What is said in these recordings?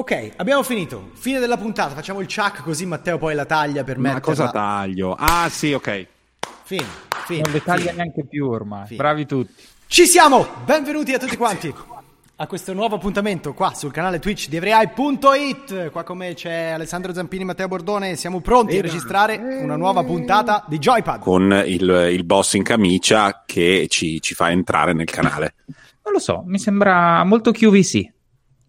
Ok, abbiamo finito. Fine della puntata. Facciamo il chuck così Matteo poi la taglia per metterla. Ma cosa taglio? Ah, sì, ok. Fine, fine. Non le taglia fine. neanche più ormai. Fine. Bravi tutti. Ci siamo! Benvenuti a tutti quanti a questo nuovo appuntamento qua sul canale Twitch di everyeye.it. Qua con me c'è Alessandro Zampini, Matteo Bordone. Siamo pronti a registrare una nuova puntata di Joypad. Con il, il boss in camicia che ci, ci fa entrare nel canale. Non lo so, mi sembra molto QVC.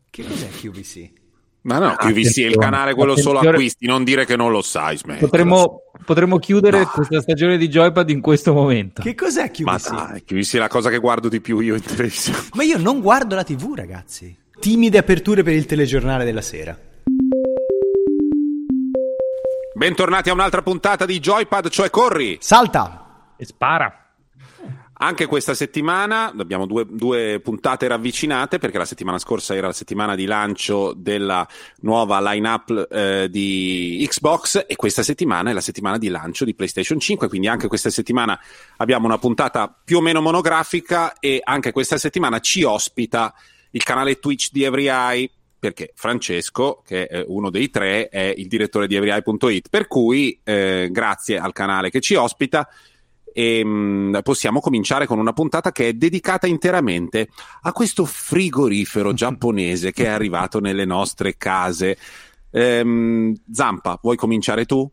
Che cos'è QVC? Ma no, QVC è il Attenzione, canale quello solo acquisti, non dire che non lo sai, smetti. Potremmo, potremmo chiudere No. questa stagione di Joypad in questo momento. Che cos'è QVC? Ma Ma, dai, QVC è la cosa che guardo di più io in televisione. io non guardo la TV, ragazzi. Timide aperture per il telegiornale della sera. Bentornati a un'altra puntata di Joypad, cioè Corri. Salta! E spara. Anche questa settimana abbiamo due, due puntate ravvicinate perché la settimana scorsa era la settimana di lancio della nuova line-up eh, di Xbox e questa settimana è la settimana di lancio di PlayStation 5, quindi anche questa settimana abbiamo una puntata più o meno monografica e anche questa settimana ci ospita il canale Twitch di EveryEye perché Francesco, che è uno dei tre, è il direttore di EveryEye.it, per cui eh, grazie al canale che ci ospita e mh, possiamo cominciare con una puntata che è dedicata interamente a questo frigorifero giapponese che è arrivato nelle nostre case. Ehm, Zampa, vuoi cominciare tu?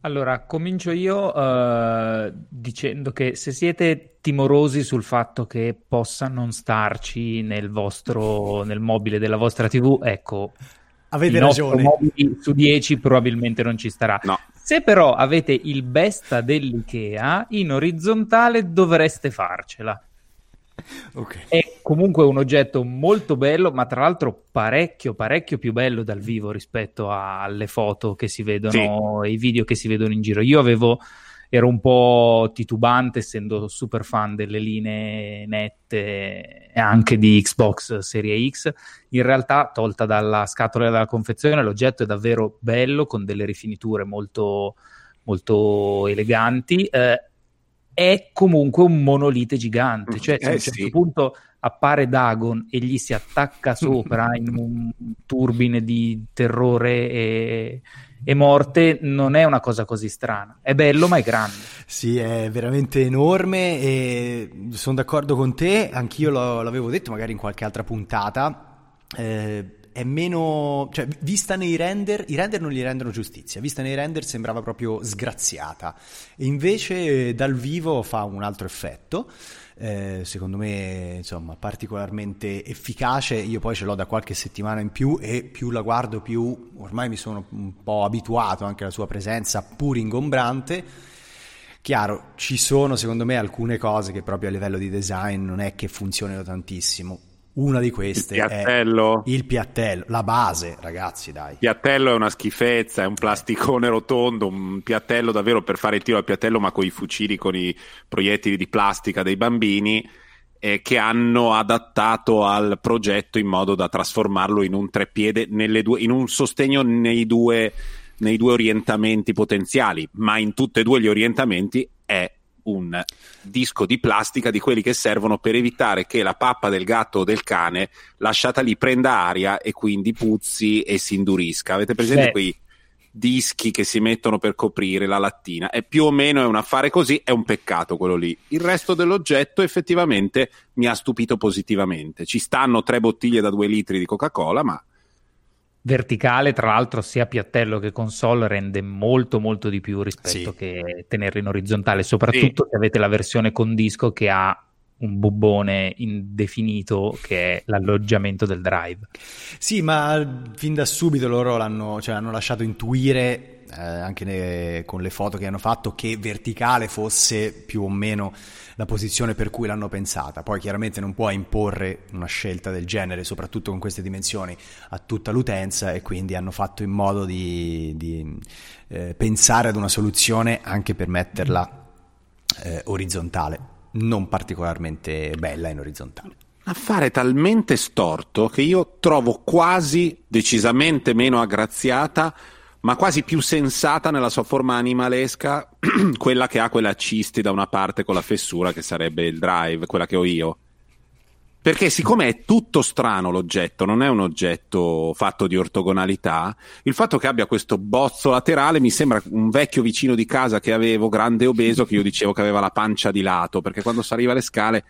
Allora, comincio io eh, dicendo che se siete timorosi sul fatto che possa non starci nel vostro nel mobile della vostra TV, ecco, Avete ragione. su 10 probabilmente non ci starà. No. Se però avete il besta dell'IKEA, in orizzontale dovreste farcela. Ok. È comunque un oggetto molto bello, ma tra l'altro parecchio, parecchio più bello dal vivo rispetto alle foto che si vedono e i video che si vedono in giro. Io avevo, ero un po' titubante, essendo super fan delle linee nette e anche di Xbox Serie X. In realtà, tolta dalla scatola della confezione, l'oggetto è davvero bello, con delle rifiniture molto, molto eleganti. eh, è comunque un monolite gigante, cioè se a Eh un certo sì. punto appare Dagon e gli si attacca sopra in un turbine di terrore e, e morte, non è una cosa così strana. È bello, ma è grande. Sì, è veramente enorme e sono d'accordo con te, anch'io l'avevo detto magari in qualche altra puntata. eh, è meno, cioè, vista nei render, i render non gli rendono giustizia. Vista nei render sembrava proprio sgraziata, e invece eh, dal vivo fa un altro effetto. Eh, secondo me, insomma, particolarmente efficace. Io poi ce l'ho da qualche settimana in più e più la guardo, più ormai mi sono un po' abituato anche alla sua presenza pur ingombrante. Chiaro, ci sono secondo me alcune cose che proprio a livello di design non è che funzionino tantissimo. Una di queste Il piattello? è il piattello, la base, ragazzi, dai. Il piattello è una schifezza, è un plasticone rotondo, un piattello davvero per fare il tiro al piattello, ma con i fucili, con i proiettili di plastica dei bambini, eh, che hanno adattato al progetto in modo da trasformarlo in un treppiede, nelle due, in un sostegno nei due, nei due orientamenti potenziali, ma in tutti e due gli orientamenti è un disco di plastica di quelli che servono per evitare che la pappa del gatto o del cane lasciata lì prenda aria e quindi puzzi e si indurisca. Avete presente Beh. quei dischi che si mettono per coprire la lattina? È più o meno è un affare così, è un peccato quello lì. Il resto dell'oggetto effettivamente mi ha stupito positivamente. Ci stanno tre bottiglie da due litri di Coca-Cola, ma Verticale, tra l'altro, sia piattello che console rende molto, molto di più rispetto Sì. che tenerlo in orizzontale, soprattutto se avete la versione con disco che ha un bubbone indefinito che è l'alloggiamento del drive. Sì, ma fin da subito loro l'hanno, cioè, hanno lasciato intuire, eh, anche ne- con le foto che hanno fatto, che verticale fosse più o meno la posizione per cui l'hanno pensata. Poi chiaramente non puoi imporre una scelta del genere, soprattutto con queste dimensioni, a tutta l'utenza e quindi hanno fatto in modo di, di, eh, pensare ad una soluzione anche per metterla eh, orizzontale, non particolarmente bella in orizzontale. affare talmente storto che io trovo quasi decisamente meno aggraziata, ma quasi più sensata nella sua forma animalesca, quella che ha quella cisti da una parte con la fessura che sarebbe il drive, quella che ho io. perché siccome è tutto strano l'oggetto, non è un oggetto fatto di ortogonalità, il fatto che abbia questo bozzo laterale mi sembra un vecchio vicino di casa che avevo, grande e obeso, che io dicevo che aveva la pancia di lato, perché quando saliva le scale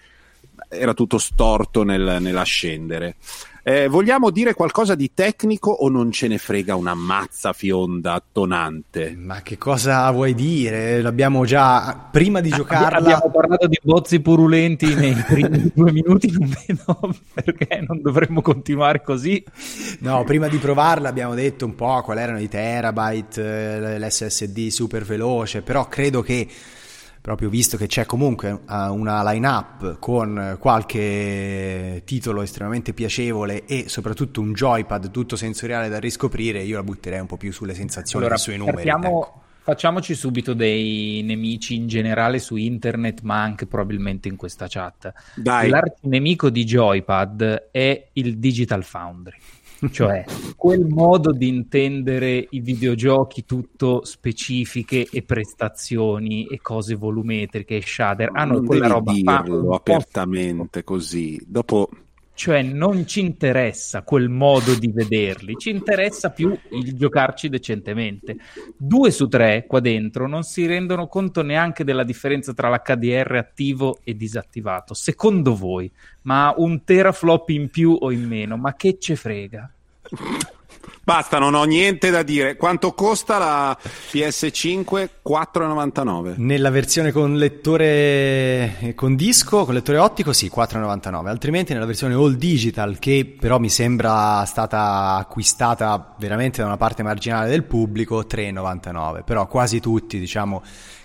era tutto storto nel, nell'ascendere. Eh, vogliamo dire qualcosa di tecnico o non ce ne frega una mazza fionda tonante? Ma che cosa vuoi dire? L'abbiamo già prima di giocarla. Abbiamo parlato di bozzi purulenti nei primi due minuti, non vedo perché non dovremmo continuare così. No, prima di provarla abbiamo detto un po' quali erano i terabyte, eh, l'SSD super veloce, però credo che proprio visto che c'è comunque uh, una line-up con qualche titolo estremamente piacevole e soprattutto un joypad tutto sensoriale da riscoprire, io la butterei un po' più sulle sensazioni allora, che sui numeri. Partiamo, ecco. Facciamoci subito dei nemici in generale su internet, ma anche probabilmente in questa chat. Dai. L'arcinemico di Joypad è il Digital Foundry cioè quel modo di intendere i videogiochi tutto specifiche e prestazioni e cose volumetriche e shader hanno non quella roba dirlo apertamente così dopo cioè non ci interessa quel modo di vederli, ci interessa più il giocarci decentemente. Due su tre qua dentro non si rendono conto neanche della differenza tra l'HDR attivo e disattivato. Secondo voi, ma un teraflop in più o in meno, ma che ce frega? Basta, non ho niente da dire. Quanto costa la PS5? 4,99. Nella versione con lettore eh, con disco, con lettore ottico, sì, 4,99. Altrimenti nella versione all digital, che però mi sembra stata acquistata veramente da una parte marginale del pubblico, 3,99. Però quasi tutti, diciamo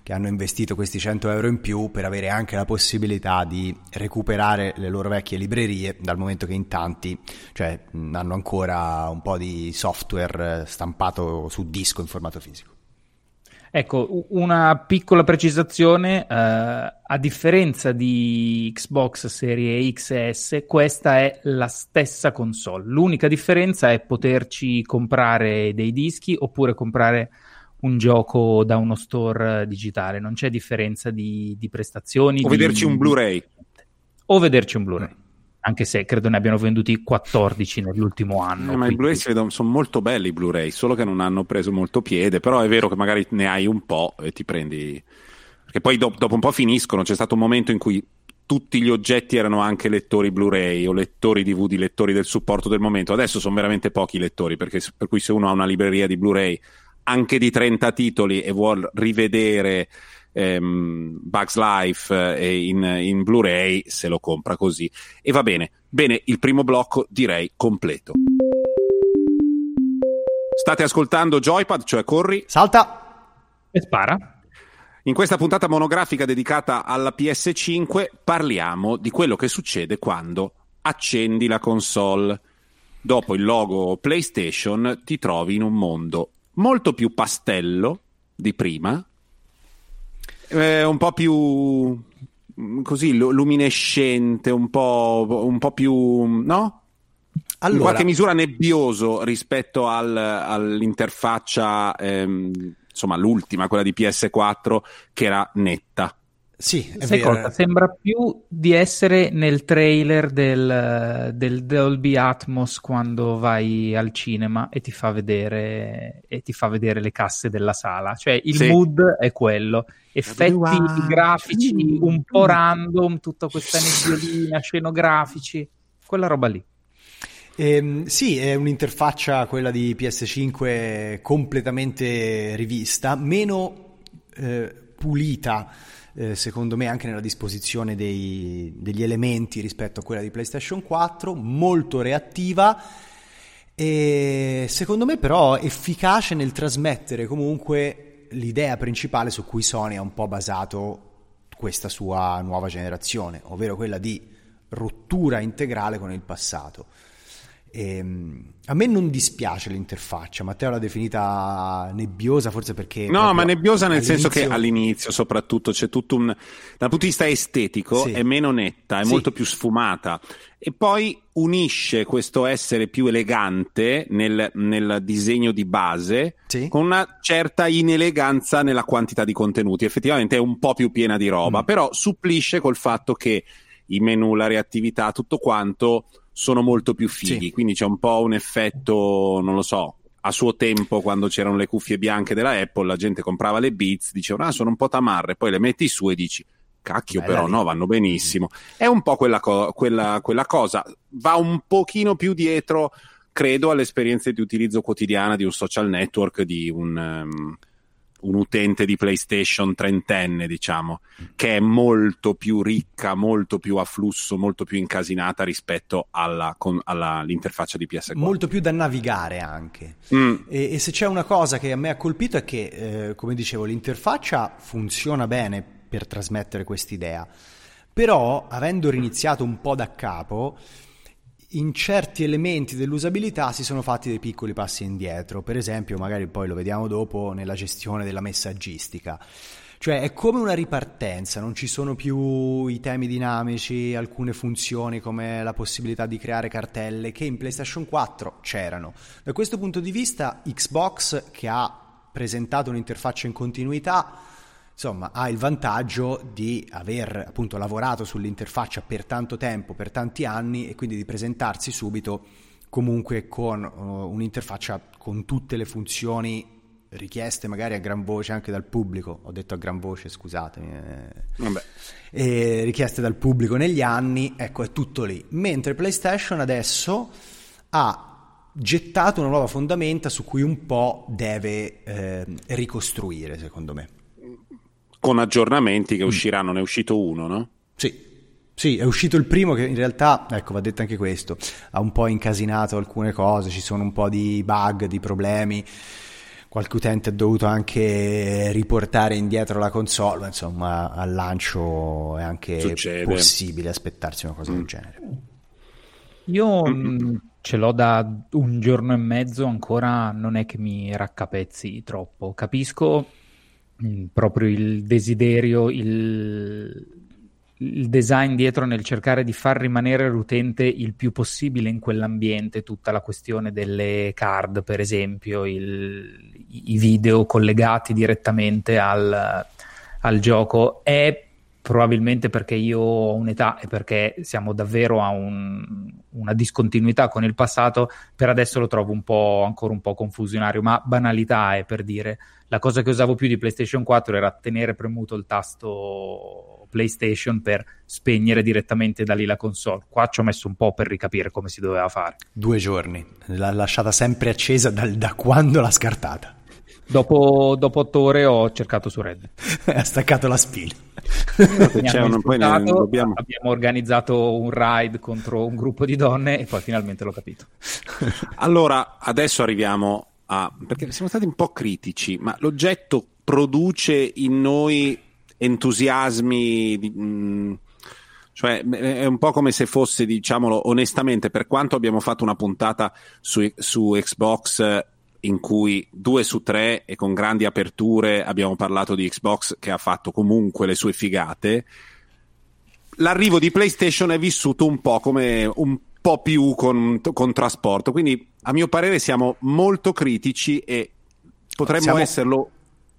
che hanno investito questi 100 euro in più per avere anche la possibilità di recuperare le loro vecchie librerie, dal momento che in tanti cioè, hanno ancora un po' di software stampato su disco in formato fisico. Ecco, una piccola precisazione, eh, a differenza di Xbox Serie X e S, questa è la stessa console. L'unica differenza è poterci comprare dei dischi oppure comprare un gioco da uno store digitale, non c'è differenza di, di prestazioni. O di, vederci un Blu-ray. O vederci un Blu-ray. Anche se credo ne abbiano venduti 14 nell'ultimo anno. Eh, ma i Blu-ray si vedono, sono molto belli i Blu-ray, solo che non hanno preso molto piede, però è vero che magari ne hai un po' e ti prendi... Perché poi do- dopo un po' finiscono, c'è stato un momento in cui tutti gli oggetti erano anche lettori Blu-ray o lettori DVD, lettori del supporto del momento. Adesso sono veramente pochi lettori, perché, per cui se uno ha una libreria di Blu-ray anche di 30 titoli e vuol rivedere ehm, Bugs Life eh, in, in, Blu-ray, se lo compra così. E va bene. Bene, il primo blocco direi completo. State ascoltando Joypad, cioè corri. Salta. E spara. In questa puntata monografica dedicata alla PS5 parliamo di quello che succede quando accendi la console. Dopo il logo PlayStation ti trovi in un mondo molto più pastello di prima, eh, un po' più così luminescente, un po', un po più, no? Allora, in qualche misura nebbioso rispetto al, all'interfaccia, ehm, insomma, l'ultima, quella di PS4, che era netta. Sì, è Sai vero. cosa? Sembra più di essere nel trailer del, del Dolby Atmos quando vai al cinema e ti fa vedere, e ti fa vedere le casse della sala. Cioè il sì. mood è quello. Effetti wow. grafici un po' random, tutta questa nebbiolina, scenografici, quella roba lì. Eh, sì, è un'interfaccia quella di PS5 completamente rivista, meno eh, pulita eh, secondo me anche nella disposizione dei, degli elementi rispetto a quella di PlayStation 4, molto reattiva e secondo me però efficace nel trasmettere comunque l'idea principale su cui Sony ha un po' basato questa sua nuova generazione, ovvero quella di rottura integrale con il passato. E, ehm, a me non dispiace l'interfaccia, Matteo l'ha definita nebbiosa forse perché... No, ma nebbiosa nel all'inizio... senso che all'inizio soprattutto c'è tutto un... dal punto di vista estetico sì. è meno netta, è sì. molto più sfumata e poi unisce questo essere più elegante nel, nel disegno di base sì. con una certa ineleganza nella quantità di contenuti. Effettivamente è un po' più piena di roba, mm. però supplisce col fatto che i menu, la reattività, tutto quanto sono molto più fighi. Sì. Quindi c'è un po' un effetto, non lo so, a suo tempo, quando c'erano le cuffie bianche della Apple, la gente comprava le Beats, diceva, ah, sono un po' tamarre, poi le metti su e dici, cacchio, Bella però lì. no, vanno benissimo. È un po' quella, co- quella, quella cosa, va un pochino più dietro, credo, all'esperienza di utilizzo quotidiana di un social network, di un... Um, un utente di PlayStation trentenne, diciamo, che è molto più ricca, molto più a flusso, molto più incasinata rispetto alla, con, alla, all'interfaccia di PS4. Molto più da navigare anche. Mm. E, e, se c'è una cosa che a me ha colpito è che, eh, come dicevo, l'interfaccia funziona bene per trasmettere quest'idea, però avendo riniziato un po' da capo in certi elementi dell'usabilità si sono fatti dei piccoli passi indietro, per esempio, magari poi lo vediamo dopo nella gestione della messaggistica. Cioè è come una ripartenza, non ci sono più i temi dinamici, alcune funzioni come la possibilità di creare cartelle che in PlayStation 4 c'erano. Da questo punto di vista Xbox che ha presentato un'interfaccia in continuità insomma, ha il vantaggio di aver appunto lavorato sull'interfaccia per tanto tempo, per tanti anni e quindi di presentarsi subito comunque con uh, un'interfaccia con tutte le funzioni richieste magari a gran voce anche dal pubblico, ho detto a gran voce, scusatemi, eh, richieste dal pubblico negli anni, ecco è tutto lì. Mentre PlayStation adesso ha gettato una nuova fondamenta su cui un po' deve eh, ricostruire, secondo me con aggiornamenti che mm. usciranno, ne è uscito uno, no? Sì. Sì, è uscito il primo che in realtà, ecco, va detto anche questo, ha un po' incasinato alcune cose, ci sono un po' di bug, di problemi, qualche utente ha dovuto anche riportare indietro la console, insomma al lancio è anche Succede. possibile aspettarsi una cosa mm. del genere. Io mm, ce l'ho da un giorno e mezzo, ancora non è che mi raccapezzi troppo, capisco Mm, proprio il desiderio, il, il, design dietro nel cercare di far rimanere l'utente il più possibile in quell'ambiente, tutta la questione delle card, per esempio, il, i video collegati direttamente al, al gioco, è probabilmente perché io ho un'età e perché siamo davvero a un, una discontinuità con il passato, per adesso lo trovo un ancora un po' confusionario, ma banalità è per dire la cosa che usavo più di PlayStation 4 era tenere premuto il tasto PlayStation per spegnere direttamente da lì la console. Qua ci ho messo un po' per ricapire come si doveva fare. Due giorni, l'ha lasciata sempre accesa da, da quando l'ha scartata. Dopo, dopo, otto ore ho cercato su Reddit. ha staccato la spina. un, dobbiamo... Abbiamo organizzato un ride contro un gruppo di donne e poi finalmente l'ho capito. allora, adesso arriviamo a... perché siamo stati un po' critici, ma l'oggetto produce in noi entusiasmi... Di, mh, mm, cioè è un po' come se fosse, diciamolo onestamente, per quanto abbiamo fatto una puntata su, su Xbox in cui due su tre e con grandi aperture abbiamo parlato di Xbox che ha fatto comunque le sue figate, l'arrivo di PlayStation è vissuto un po' come un po' più con, con trasporto. Quindi, a mio parere, siamo molto critici e potremmo siamo, esserlo.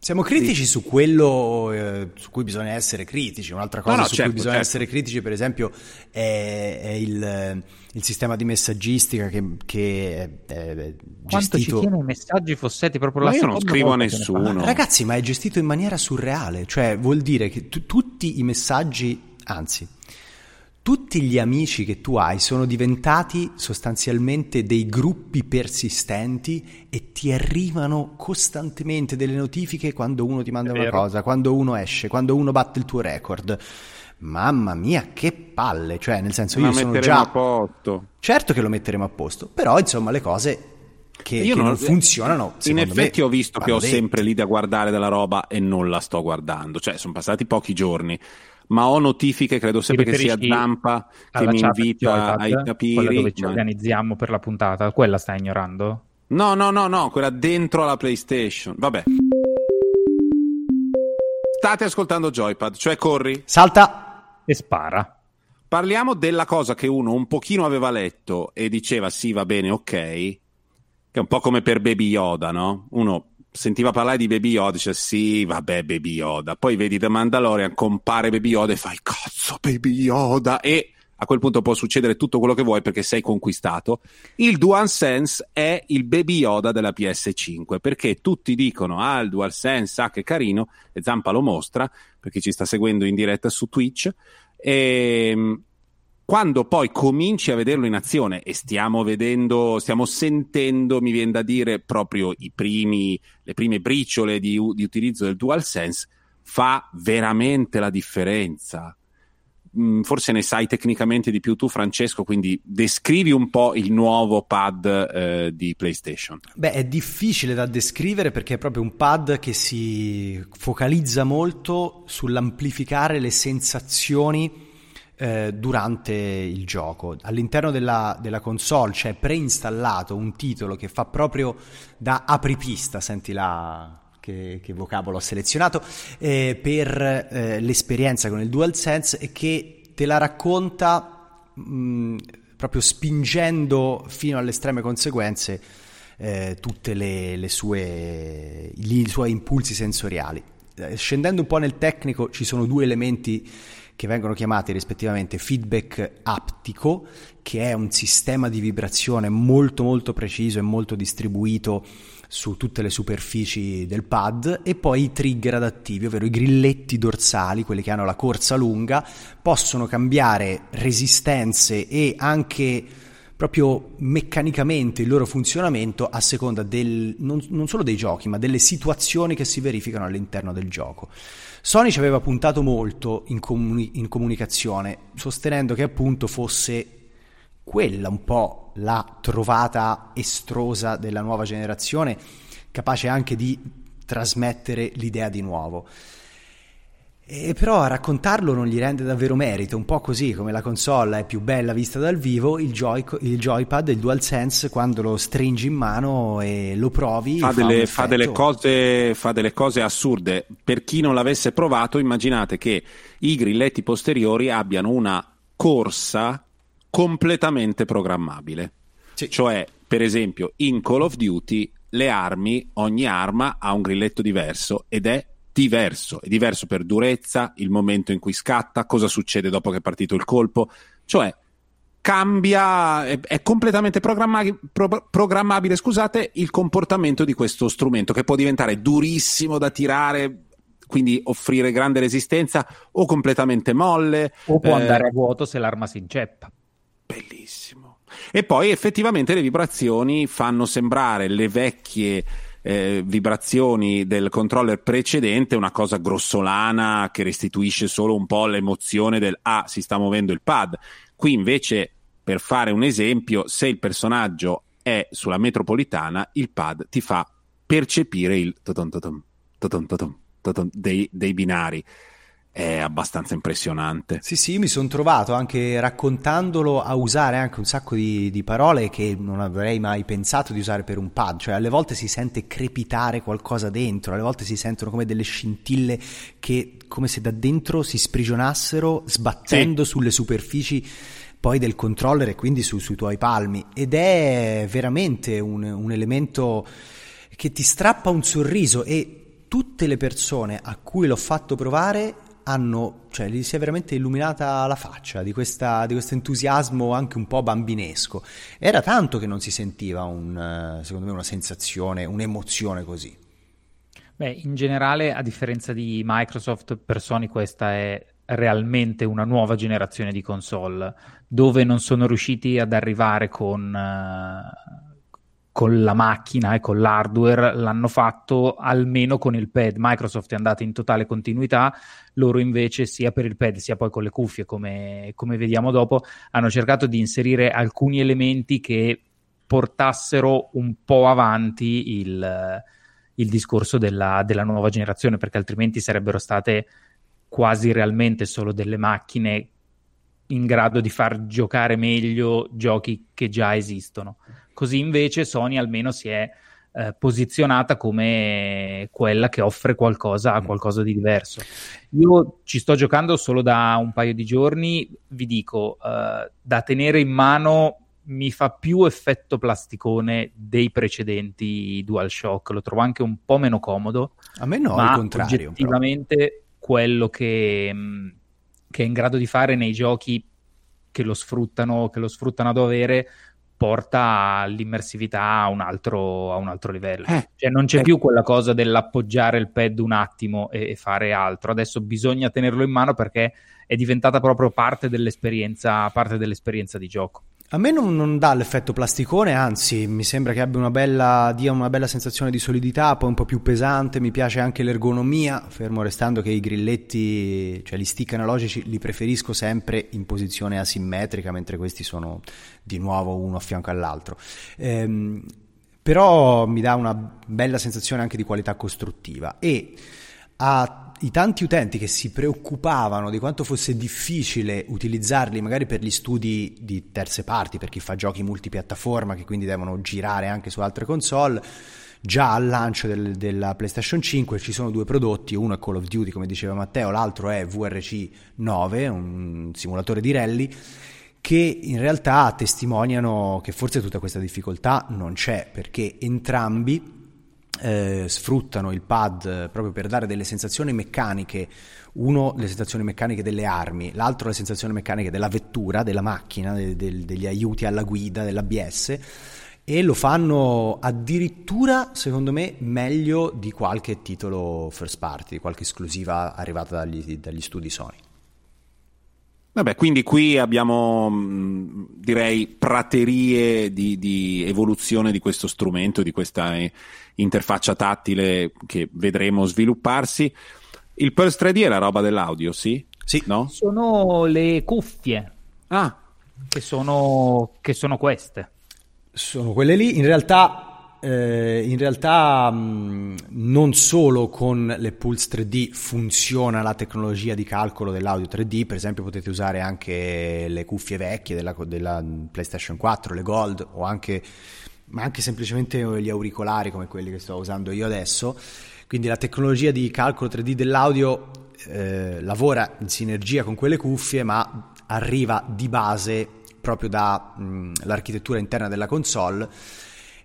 Siamo critici sì. su quello eh, su cui bisogna essere critici. Un'altra cosa no, no, su certo, cui bisogna certo. essere critici, per esempio, è, è il, il, sistema di messaggistica che, che è, è Quanto gestito. ci tiene i messaggi fossetti proprio ma la io non scrivo a nessuno. Ragazzi, ma è gestito in maniera surreale. Cioè, vuol dire che t- tutti i messaggi, anzi tutti gli amici che tu hai sono diventati sostanzialmente dei gruppi persistenti e ti arrivano costantemente delle notifiche quando uno ti manda una cosa, quando uno esce, quando uno batte il tuo record. Mamma mia, che palle! Cioè, nel senso, io sono già. a posto. Certo che lo metteremo a posto, però insomma, le cose che, io che non, non funzionano. In effetti, ho visto che ho sempre lì da guardare della roba e non la sto guardando. Cioè, sono passati pochi giorni ma ho notifiche, credo sempre che sia Zampa che mi invita ai capiri. Quella dove ci ma... organizziamo per la puntata, quella stai ignorando? No, no, no, no, quella dentro alla PlayStation. Vabbè. State ascoltando Joypad, cioè corri. Salta. E spara. Parliamo della cosa che uno un pochino aveva letto e diceva sì, va bene, ok. Che è un po' come per Baby Yoda, no? Uno sentiva parlare di Baby Yoda, dice sì, vabbè, Baby Yoda. Poi vedi The Mandalorian, compare Baby Yoda e fai cazzo, Baby Yoda. E a quel punto può succedere tutto quello che vuoi perché sei conquistato. Il DualSense è il Baby Yoda della PS5 perché tutti dicono ah il DualSense, ah che carino, e Zampa lo mostra perché ci sta seguendo in diretta su Twitch. E ehm, quando poi cominci a vederlo in azione e stiamo vedendo, stiamo sentendo, mi viene da dire, proprio primi, le prime briciole di, di utilizzo del DualSense, fa veramente la differenza. Mm, forse ne sai tecnicamente di più tu, Francesco, quindi descrivi un po' il nuovo pad eh, di PlayStation. Beh, è difficile da descrivere perché è proprio un pad che si focalizza molto sull'amplificare le sensazioni eh, durante il gioco. All'interno della, della, console c'è preinstallato un titolo che fa proprio da apripista, senti là che, che vocabolo ho selezionato, eh, per eh, l'esperienza con il DualSense e che te la racconta mh, proprio spingendo fino alle estreme conseguenze eh, tutti i suoi impulsi sensoriali. Eh, scendendo un po' nel tecnico ci sono due elementi che vengono chiamati rispettivamente feedback aptico, che è un sistema di vibrazione molto molto preciso e molto distribuito su tutte le superfici del pad e poi i trigger adattivi, ovvero i grilletti dorsali, quelli che hanno la corsa lunga, possono cambiare resistenze e anche proprio meccanicamente il loro funzionamento a seconda del, non, non solo dei giochi, ma delle situazioni che si verificano all'interno del gioco. Sony ci aveva puntato molto in, comuni- in comunicazione, sostenendo che appunto fosse quella un po' la trovata estrosa della nuova generazione, capace anche di trasmettere l'idea di nuovo. E però a raccontarlo non gli rende davvero merito, un po' così come la console è più bella vista dal vivo, il, joy, il joypad, il DualSense, quando lo stringi in mano e lo provi, fa, fa, delle, fa, delle cose, fa delle cose assurde. Per chi non l'avesse provato, immaginate che i grilletti posteriori abbiano una corsa completamente programmabile. Sì. Cioè, per esempio, in Call of Duty le armi, ogni arma ha un grilletto diverso ed è diverso. È diverso per durezza, il momento in cui scatta, cosa succede dopo che è partito il colpo. Cioè, cambia, è, è completamente programmabile, pro, programmabile scusate, il comportamento di questo strumento che può diventare durissimo da tirare quindi offrire grande resistenza o completamente molle o può eh, andare a vuoto se l'arma si inceppa bellissimo. E poi effettivamente le vibrazioni fanno sembrare le vecchie eh, vibrazioni del controller precedente una cosa grossolana che restituisce solo un po' l'emozione del ah, si sta muovendo il pad. Qui invece, per fare un esempio, se il personaggio è sulla metropolitana, il pad ti fa percepire il dei, dei binari è abbastanza impressionante. Sì, sì, mi sono trovato anche raccontandolo a usare anche un sacco di, di, parole che non avrei mai pensato di usare per un pad, cioè alle volte si sente crepitare qualcosa dentro, alle volte si sentono come delle scintille che come se da dentro si sprigionassero sbattendo sì. sulle superfici poi del controller e quindi su, sui tuoi palmi ed è veramente un, un elemento che ti strappa un sorriso e tutte le persone a cui l'ho fatto provare hanno, cioè, gli si è veramente illuminata la faccia di, questa, di questo entusiasmo anche un po' bambinesco. Era tanto che non si sentiva, un, eh, secondo me, una sensazione, un'emozione così. Beh, in generale, a differenza di Microsoft, per Sony questa è realmente una nuova generazione di console, dove non sono riusciti ad arrivare con... Uh con la macchina e con l'hardware l'hanno fatto almeno con il pad. Microsoft è andata in totale continuità, loro invece sia per il pad sia poi con le cuffie, come, come vediamo dopo, hanno cercato di inserire alcuni elementi che portassero un po' avanti il, il discorso della, della nuova generazione, perché altrimenti sarebbero state quasi realmente solo delle macchine in grado di far giocare meglio giochi che già esistono. Così invece Sony almeno si è eh, posizionata come quella che offre qualcosa, mm. qualcosa di diverso. Io ci sto giocando solo da un paio di giorni, vi dico, eh, da tenere in mano mi fa più effetto plasticone dei precedenti DualShock, lo trovo anche un po' meno comodo. A me no, ma al contrario. Effettivamente però. quello che, mm, che, è in grado di fare nei giochi che lo sfruttano, che lo sfruttano a dovere porta l'immersività a un altro, a un altro livello. Eh, cioè non c'è eh. più quella cosa dell'appoggiare il pad un attimo e, e, fare altro. Adesso bisogna tenerlo in mano perché è diventata proprio parte dell'esperienza, parte dell'esperienza di gioco. A me non, non, dà l'effetto plasticone, anzi mi sembra che abbia una bella, dia una bella sensazione di solidità, poi un po' più pesante, mi piace anche l'ergonomia, fermo restando che i grilletti, cioè gli stick analogici, li preferisco sempre in posizione asimmetrica, mentre questi sono di nuovo uno a fianco all'altro. Ehm, però mi dà una bella sensazione anche di qualità costruttiva e a i tanti utenti che si preoccupavano di quanto fosse difficile utilizzarli magari per gli studi di terze parti, per chi fa giochi multipiattaforma che quindi devono girare anche su altre console, già al lancio del, della PlayStation 5 ci sono due prodotti, uno è Call of Duty come diceva Matteo, l'altro è VRC 9, un simulatore di rally che in realtà testimoniano che forse tutta questa difficoltà non c'è perché entrambi eh, sfruttano il pad eh, proprio per dare delle sensazioni meccaniche, uno le sensazioni meccaniche delle armi, l'altro le sensazioni meccaniche della vettura, della macchina, de, de, degli aiuti alla guida, dell'ABS e lo fanno addirittura secondo me meglio di qualche titolo first party, di qualche esclusiva arrivata dagli, dagli studi Sony. Vabbè, quindi qui abbiamo, mm, direi, praterie di, di, evoluzione di questo strumento, di questa eh, interfaccia tattile che vedremo svilupparsi. Il Pulse 3D è la roba dell'audio, sì? Sì. No? Sono le cuffie. Ah. Che sono, che sono queste. Sono quelle lì. In realtà eh, in realtà mh, non solo con le Pulse 3D funziona la tecnologia di calcolo dell'audio 3D, per esempio potete usare anche le cuffie vecchie della, della PlayStation 4, le Gold o anche, ma anche semplicemente gli auricolari come quelli che sto usando io adesso. Quindi la tecnologia di calcolo 3D dell'audio eh, lavora in sinergia con quelle cuffie, ma arriva di base proprio dall'architettura interna della console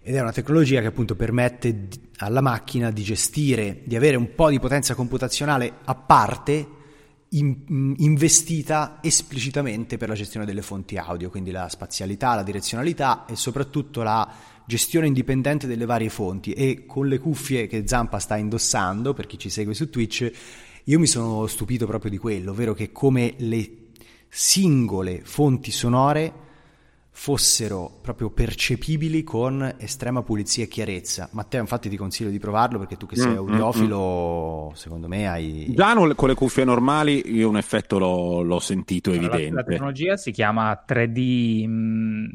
ed è una tecnologia che appunto permette alla macchina di gestire, di avere un po' di potenza computazionale a parte in, investita esplicitamente per la gestione delle fonti audio, quindi la spazialità, la direzionalità e soprattutto la gestione indipendente delle varie fonti. E con le cuffie che Zampa sta indossando, per chi ci segue su Twitch, io mi sono stupito proprio di quello, ovvero che come le singole fonti sonore fossero proprio percepibili con estrema pulizia e chiarezza. Matteo, infatti, ti consiglio di provarlo perché tu che sei mm, audiofilo, mm, mm. secondo me hai. Già con le cuffie normali io un effetto l'ho, l'ho sentito allora, evidente. La, tecnologia si chiama 3D. Mh,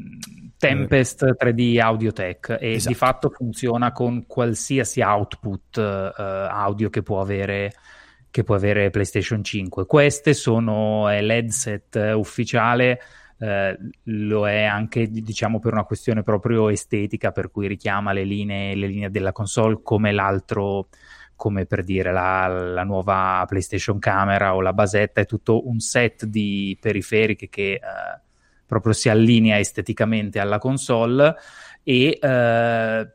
Tempest 3D Audiotech e esatto. di fatto funziona con qualsiasi output uh, audio che può avere che può avere PlayStation 5. Queste sono l'headset ufficiale eh, lo è anche diciamo per una questione proprio estetica per cui richiama le linee, le linee della console come l'altro come per dire la, la, nuova PlayStation Camera o la basetta è tutto un set di periferiche che eh, proprio si allinea esteticamente alla console e eh,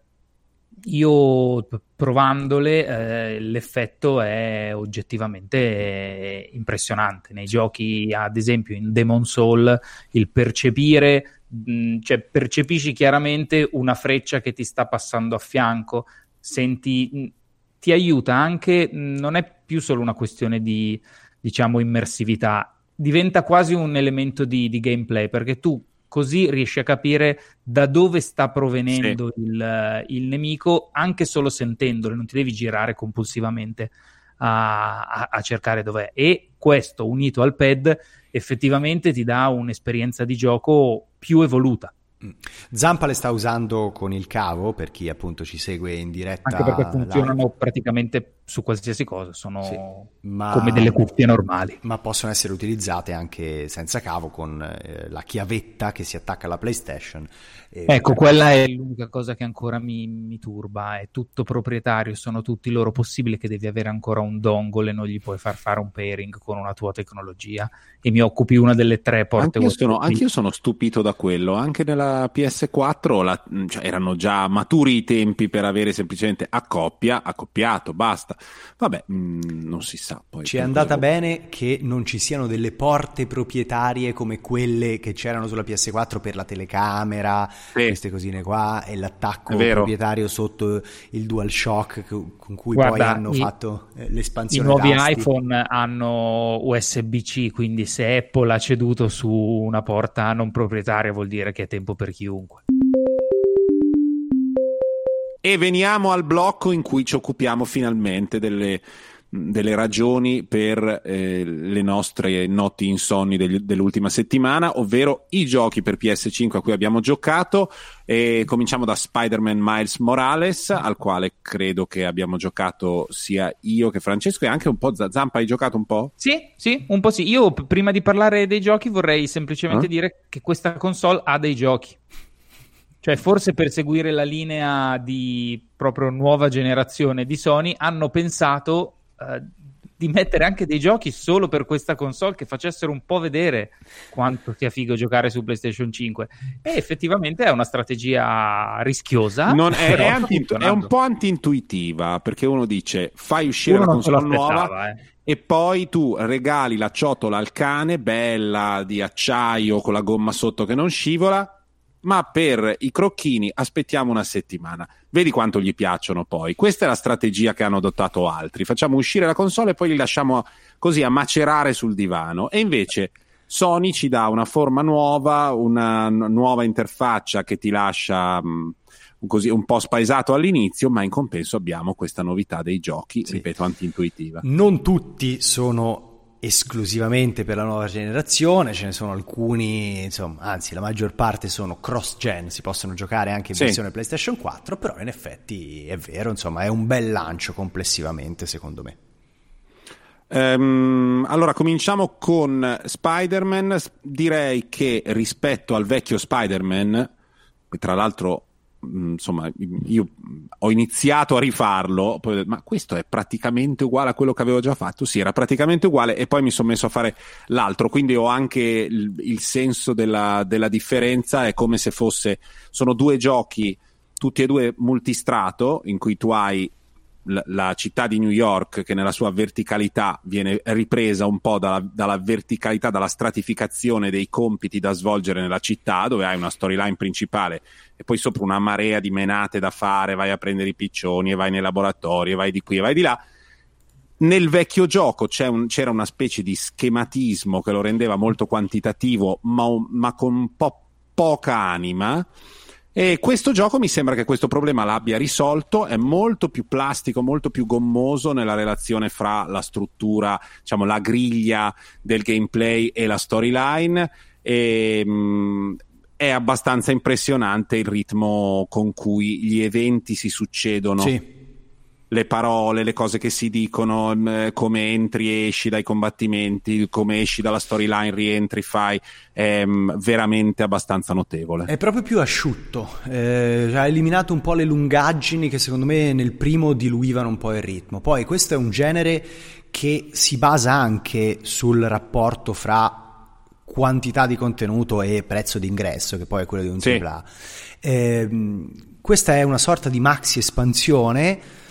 io provandole eh, l'effetto è oggettivamente impressionante. Nei giochi, ad esempio in Demon Soul, il percepire, mh, mm, cioè percepisci chiaramente una freccia che ti sta passando a fianco, senti, mh, mm, ti aiuta anche, mh, mm, non è più solo una questione di, diciamo, immersività, diventa quasi un elemento di, di gameplay perché tu così riesci a capire da dove sta provenendo sì. il, il, nemico anche solo sentendolo, non ti devi girare compulsivamente a, a, a, cercare dov'è. E questo unito al pad effettivamente ti dà un'esperienza di gioco più evoluta. Zampa le sta usando con il cavo per chi appunto ci segue in diretta. Anche perché funzionano live. praticamente su qualsiasi cosa, sono sì, ma, come delle cuffie normali. Ma possono essere utilizzate anche senza cavo con eh, la chiavetta che si attacca alla PlayStation. ecco, quella è l'unica cosa che ancora mi, mi, turba, è tutto proprietario, sono tutti loro possibili che devi avere ancora un dongle e non gli puoi far fare un pairing con una tua tecnologia e mi occupi una delle tre porte. Anche io sono, anche io sono stupito da quello, anche nella sulla PS4 la, cioè, erano già maturi i tempi per avere semplicemente a coppia, accoppiato, basta. Vabbè, mh, mm, non si sa. Poi ci è andata bene che non ci siano delle porte proprietarie come quelle che c'erano sulla PS4 per la telecamera, sì. queste cosine qua, e l'attacco proprietario sotto il DualShock con cui Guarda, poi hanno i, fatto eh, l'espansione. I nuovi tasti. iPhone hanno USB-C, quindi se Apple ha ceduto su una porta non proprietaria vuol dire che è tempo per chiunque. E veniamo al blocco in cui ci occupiamo finalmente delle delle ragioni per eh, le nostre notti insonni degli, dell'ultima settimana, ovvero i giochi per PS5 a cui abbiamo giocato. E cominciamo da Spider-Man Miles Morales, al quale credo che abbiamo giocato sia io che Francesco e anche un po' Zampa. Hai giocato un po'? Sì, sì, un po' sì. Io prima di parlare dei giochi vorrei semplicemente eh? dire che questa console ha dei giochi. Cioè, forse per seguire la linea di proprio nuova generazione di Sony, hanno pensato uh, di mettere anche dei giochi solo per questa console che facessero un po' vedere quanto sia figo giocare su PlayStation 5. E effettivamente è una strategia rischiosa. Non è, è, anti, è, un po' anti-intuitiva perché uno dice fai uscire uno la console nuova. Eh. E poi tu regali la ciotola al cane, bella di acciaio con la gomma sotto che non scivola, ma per i crocchini aspettiamo una settimana. Vedi quanto gli piacciono poi. Questa è la strategia che hanno adottato altri. Facciamo uscire la console e poi li lasciamo così a macerare sul divano. E invece Sony ci dà una forma nuova, una nuova interfaccia che ti lascia mh, così un po' spaesato all'inizio, ma in compenso abbiamo questa novità dei giochi, sì. ripeto, anti-intuitiva. Non tutti sono esclusivamente per la nuova generazione, ce ne sono alcuni, insomma, anzi la maggior parte sono cross-gen, si possono giocare anche in sì. versione PlayStation 4, però in effetti è vero, insomma, è un bel lancio complessivamente secondo me. Um, allora, cominciamo con Spider-Man. Direi che rispetto al vecchio Spider-Man, tra l'altro insomma, io ho iniziato a rifarlo, poi, ma questo è praticamente uguale a quello che avevo già fatto. Sì, era praticamente uguale, e poi mi sono messo a fare l'altro. Quindi ho anche il, il senso della, della, differenza. È come se fosse, sono due giochi, tutti e due multistrato, in cui tu hai la città di New York che nella sua verticalità viene ripresa un po' dalla, dalla, verticalità, dalla stratificazione dei compiti da svolgere nella città, dove hai una storyline principale e poi sopra una marea di menate da fare, vai a prendere i piccioni e vai nei laboratori e vai di qui e vai di là. Nel vecchio gioco un, c'era una specie di schematismo che lo rendeva molto quantitativo, ma, ma con un po' poca anima e questo gioco mi sembra che questo problema l'abbia risolto, è molto più plastico, molto più gommoso nella relazione fra la struttura, diciamo la griglia del gameplay e la storyline. E, mh, mm, è abbastanza impressionante il ritmo con cui gli eventi si succedono. Sì le parole, le cose che si dicono, mm, come entri e esci dai combattimenti, come esci dalla storyline, rientri, fai, è mm, veramente abbastanza notevole. È proprio più asciutto, eh, ha eliminato un po' le lungaggini che secondo me nel primo diluivano un po' il ritmo. Poi questo è un genere che si basa anche sul rapporto fra quantità di contenuto e prezzo d'ingresso, che poi è quello di un sì. AAA. Eh, questa è una sorta di maxi espansione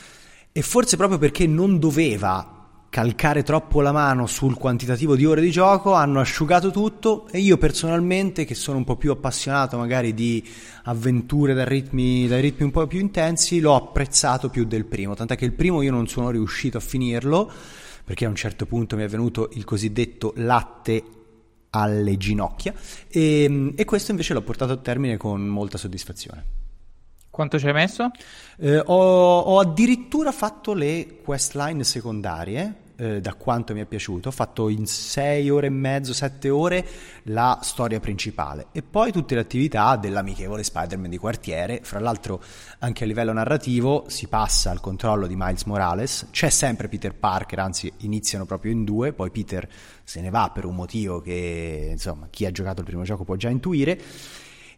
e forse proprio perché non doveva calcare troppo la mano sul quantitativo di ore di gioco, hanno asciugato tutto e io personalmente, che sono un po' più appassionato magari di avventure dai ritmi, dai ritmi un po' più intensi, l'ho apprezzato più del primo, tant'è che il primo io non sono riuscito a finirlo perché a un certo punto mi è venuto il cosiddetto latte alle ginocchia e, e questo invece l'ho portato a termine con molta soddisfazione. Quanto ci hai messo? Eh, ho, ho, addirittura fatto le questline secondarie, eh, da quanto mi è piaciuto. Ho fatto in 6 ore e mezzo, 7 ore la storia principale e poi tutte le attività dell'amichevole Spider-Man di quartiere. Fra l'altro, anche a livello narrativo si passa al controllo di Miles Morales. C'è sempre Peter Parker, anzi, iniziano proprio in due. Poi Peter se ne va per un motivo che insomma chi ha giocato il primo gioco può già intuire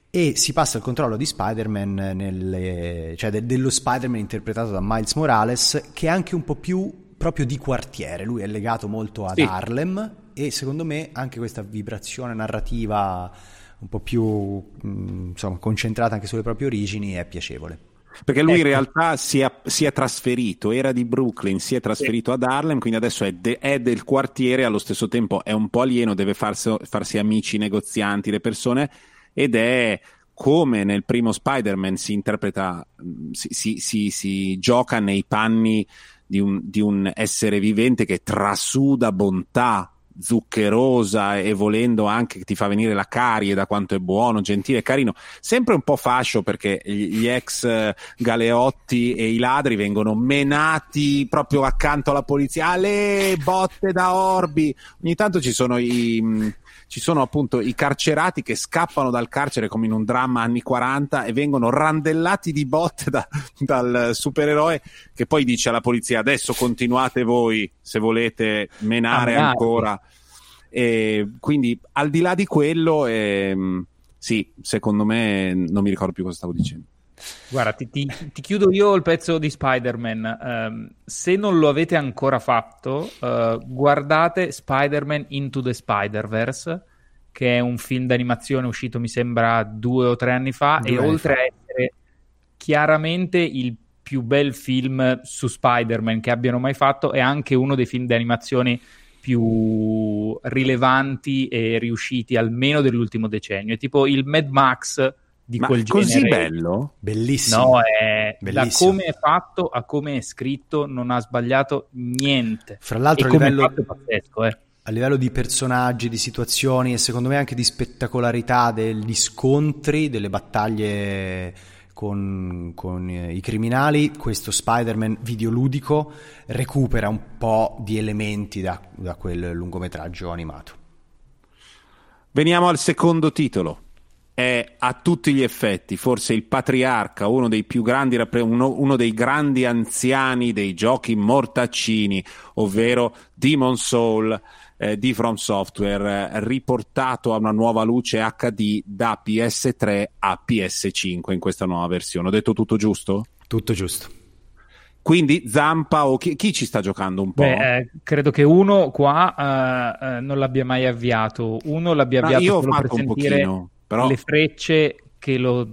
e si passa al controllo di Spider-Man, nelle, cioè de- dello Spider-Man interpretato da Miles Morales, che è anche un po' più proprio di quartiere, lui è legato molto ad sì. Harlem e secondo me anche questa vibrazione narrativa un po' più mh, insomma, concentrata anche sulle proprie origini è piacevole. Perché lui ecco. in realtà si è, si è, trasferito, era di Brooklyn, si è trasferito sì. ad Harlem, quindi adesso è, de, è, del quartiere, allo stesso tempo è un po' alieno, deve farsi, farsi amici, negozianti, le persone, ed è come nel primo Spider-Man si interpreta, si, si, si, si gioca nei panni di un, di un essere vivente che trasuda bontà, zuccherosa e volendo anche che ti fa venire la carie da quanto è buono, gentile, carino, sempre un po' fascio perché gli ex eh, galeotti e i ladri vengono menati proprio accanto alla polizia, alle botte da orbi, ogni tanto ci sono i ci sono appunto i carcerati che scappano dal carcere come in un dramma anni 40 e vengono randellati di botte da, dal supereroe che poi dice alla polizia adesso continuate voi se volete menare ah, ancora. E quindi al di là di quello, ehm, sì, secondo me non mi ricordo più cosa stavo dicendo. Guarda, ti, ti, ti, chiudo io il pezzo di Spider-Man. Um, se non lo avete ancora fatto, uh, guardate Spider-Man Into the Spider-Verse, che è un film d'animazione uscito, mi sembra, due o tre anni fa, due e oltre fa. a essere chiaramente il più bel film su Spider-Man che abbiano mai fatto, è anche uno dei film d'animazione più rilevanti e riusciti almeno dell'ultimo decennio. È tipo il Mad Max di Ma quel così genere. bello? Bellissimo. No, è Bellissimo. da come è fatto a come è scritto non ha sbagliato niente. Fra l'altro a livello, pazzesco, eh. a livello di personaggi, di situazioni e secondo me anche di spettacolarità degli scontri, delle battaglie con, con i criminali, questo Spider-Man videoludico recupera un po' di elementi da, da quel lungometraggio animato. Veniamo al secondo titolo è a tutti gli effetti forse il patriarca, uno dei più grandi, uno, uno, dei grandi anziani dei giochi mortaccini, ovvero Demon Soul eh, di From Software, eh, riportato a una nuova luce HD da PS3 a PS5 in questa nuova versione. Ho detto tutto giusto? Tutto giusto. Quindi Zampa o chi, chi, ci sta giocando un po'? Beh, eh, credo che uno qua uh, uh, non l'abbia mai avviato. Uno l'abbia avviato io solo per sentire pochino, però... le frecce che lo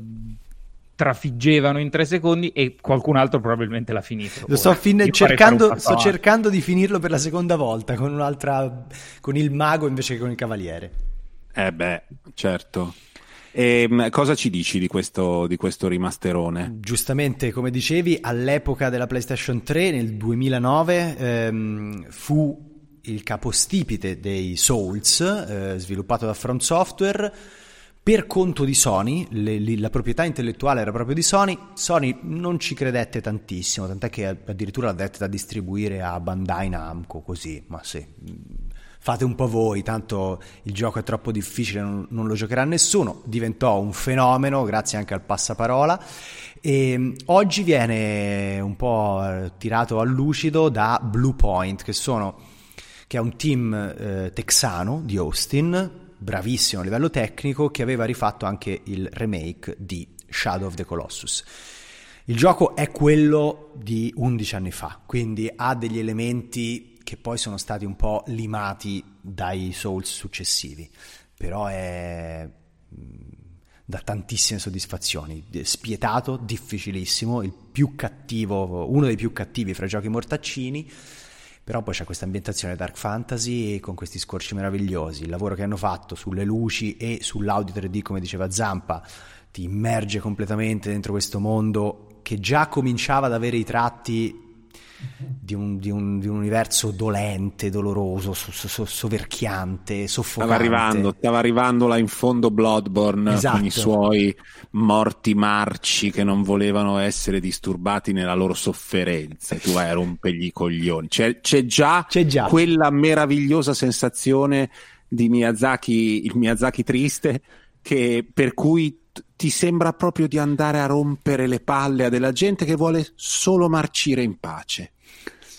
trafiggevano in tre secondi e qualcun altro probabilmente l'ha finito. Lo sto, fin- cercando, sto cercando, di finirlo per la seconda volta con un'altra con il mago invece che con il cavaliere. Eh beh, certo. E, ehm, cosa ci dici di questo, di questo rimasterone? Giustamente, come dicevi, all'epoca della PlayStation 3, nel 2009, ehm, fu il capostipite dei Souls, eh, sviluppato da From Software per conto di Sony, le, le, la proprietà intellettuale era proprio di Sony, Sony non ci credette tantissimo, tant'è che addirittura l'ha detta da distribuire a Bandai Namco, così, ma sì, fate un po' voi, tanto il gioco è troppo difficile, non, non lo giocherà nessuno, diventò un fenomeno grazie anche al passaparola. E mm, oggi viene un po' tirato a lucido da Bluepoint, che sono che è un team eh, texano di Austin, bravissimo a livello tecnico che aveva rifatto anche il remake di Shadow of the Colossus. Il gioco è quello di 11 anni fa, quindi ha degli elementi che poi sono stati un po' limati dai Souls successivi, però è mm, da tantissime soddisfazioni, spietato, difficilissimo, il più cattivo, uno dei più cattivi fra i giochi mortaccini però poi c'è questa ambientazione dark fantasy con questi scorci meravigliosi, il lavoro che hanno fatto sulle luci e sull'audio 3D come diceva Zampa ti immerge completamente dentro questo mondo che già cominciava ad avere i tratti di un, di, un, di un, universo dolente, doloroso, so, so, soverchiante, soffocante. Stava arrivando, stava arrivando là in fondo Bloodborne esatto. con i suoi morti marci che non volevano essere disturbati nella loro sofferenza. Tu vai a rompergli i coglioni. C'è, c'è, già c'è già quella meravigliosa sensazione di Miyazaki, il Miyazaki triste, che, per cui ti sembra proprio di andare a rompere le palle a della gente che vuole solo marcire in pace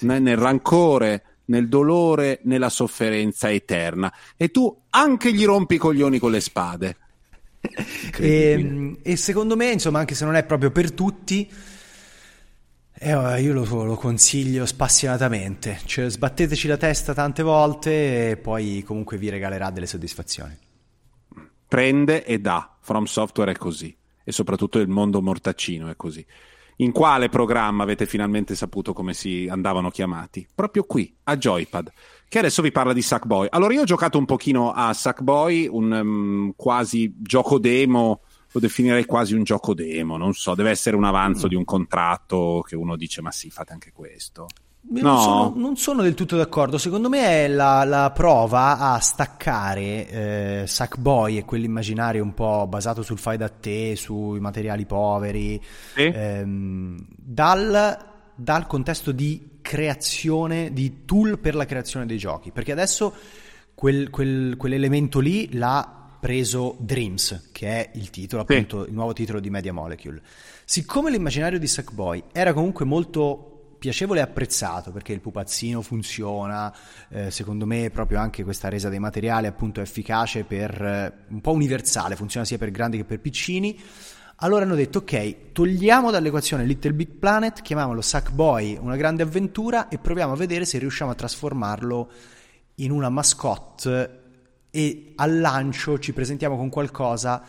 né nel rancore, nel dolore, nella sofferenza eterna. E tu anche gli rompi i coglioni con le spade. e, ehm, e, secondo me, insomma, anche se non è proprio per tutti, eh, io lo, lo, consiglio spassionatamente. Cioè, sbatteteci la testa tante volte e poi comunque vi regalerà delle soddisfazioni. prende e dà. From Software è così. E soprattutto il mondo mortaccino è così. In quale programma avete finalmente saputo come si andavano chiamati? Proprio qui, a Joypad, che adesso vi parla di Sackboy. Allora, io ho giocato un pochino a Sackboy, un um, quasi gioco demo, lo definirei quasi un gioco demo, non so, deve essere un avanzo mm. di un contratto che uno dice, ma sì, fate anche questo. No. Non, sono, non, sono, del tutto d'accordo. Secondo me è la, la prova a staccare eh, Sackboy e quell'immaginario un po' basato sul fai da te, sui materiali poveri, sì. ehm, dal, dal contesto di creazione, di tool per la creazione dei giochi. Perché adesso quel, quel, quell'elemento lì l'ha preso Dreams, che è il titolo, appunto, sì. il nuovo titolo di Media Molecule. Siccome l'immaginario di Sackboy era comunque molto piacevole e apprezzato perché il pupazzino funziona, eh, secondo me proprio anche questa resa dei materiali appunto è efficace per eh, un po' universale, funziona sia per grandi che per piccini. Allora hanno detto ok, togliamo dall'equazione Little Big Planet, chiamiamolo Sackboy, una grande avventura e proviamo a vedere se riusciamo a trasformarlo in una mascotte e al lancio ci presentiamo con qualcosa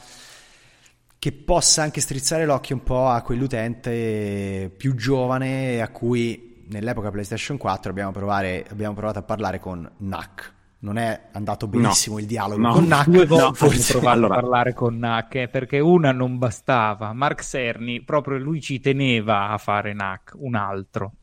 che possa anche strizzare l'occhio un po' a quell'utente più giovane a cui nell'epoca PlayStation 4 abbiamo, provare, abbiamo provato a parlare con NAC. Non è andato benissimo no. il dialogo no. con NAC. Due volte no, forse provato allora. a parlare con NAC eh, perché una non bastava. Mark Cerny, proprio lui ci teneva a fare NAC, un altro.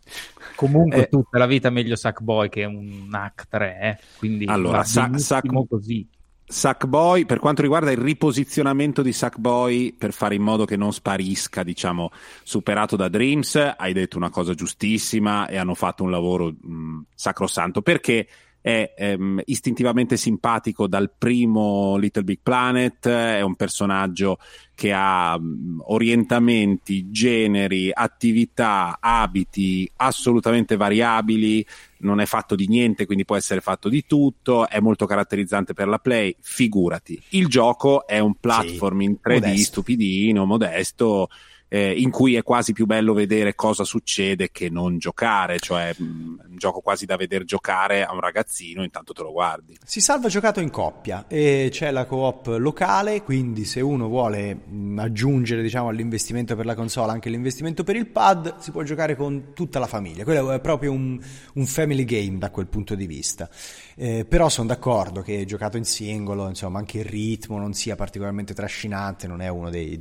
Comunque, eh, tutta la vita meglio Sackboy che un NAC 3. Eh. Quindi allora, Sack, Sack, così. Sackboy, per quanto riguarda il riposizionamento di Sackboy per fare in modo che non sparisca, diciamo, superato da Dreams, hai detto una cosa giustissima e hanno fatto un lavoro mh, sacrosanto. Perché è ehm, istintivamente simpatico dal primo Little Big Planet, è un personaggio che ha mh, orientamenti, generi, attività, abiti assolutamente variabili, non è fatto di niente, quindi può essere fatto di tutto, è molto caratterizzante per la play, figurati. Il gioco è un platform sì, in 3D modesto. stupidino, modesto, eh, in cui è quasi più bello vedere cosa succede che non giocare, cioè mh, mm, un gioco quasi da vedere giocare a un ragazzino, intanto te lo guardi. Si salva giocato in coppia e c'è la co-op locale, quindi se uno vuole mh, mm, aggiungere diciamo, all'investimento per la console anche l'investimento per il pad, si può giocare con tutta la famiglia. Quello è proprio un, un family game da quel punto di vista. Eh, però sono d'accordo che giocato in singolo, insomma, anche il ritmo non sia particolarmente trascinante, non è uno dei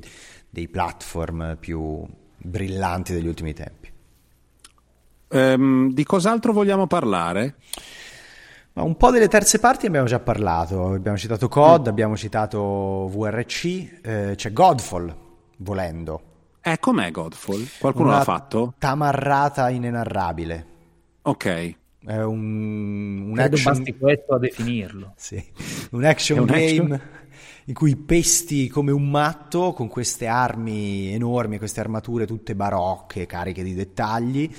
dei platform più brillanti degli ultimi tempi. Um, di cos'altro vogliamo parlare? Ma un po' delle terze parti abbiamo già parlato, abbiamo citato COD, mm. abbiamo citato VRC, eh, c'è Godfall, volendo. Eh, com'è Godfall? Qualcuno Una l'ha fatto? tamarrata inenarrabile. Ok. È un, un action... basti questo a definirlo. sì. Un action un game... Action in cui pesti come un matto con queste armi enormi, queste armature tutte barocche, cariche di dettagli.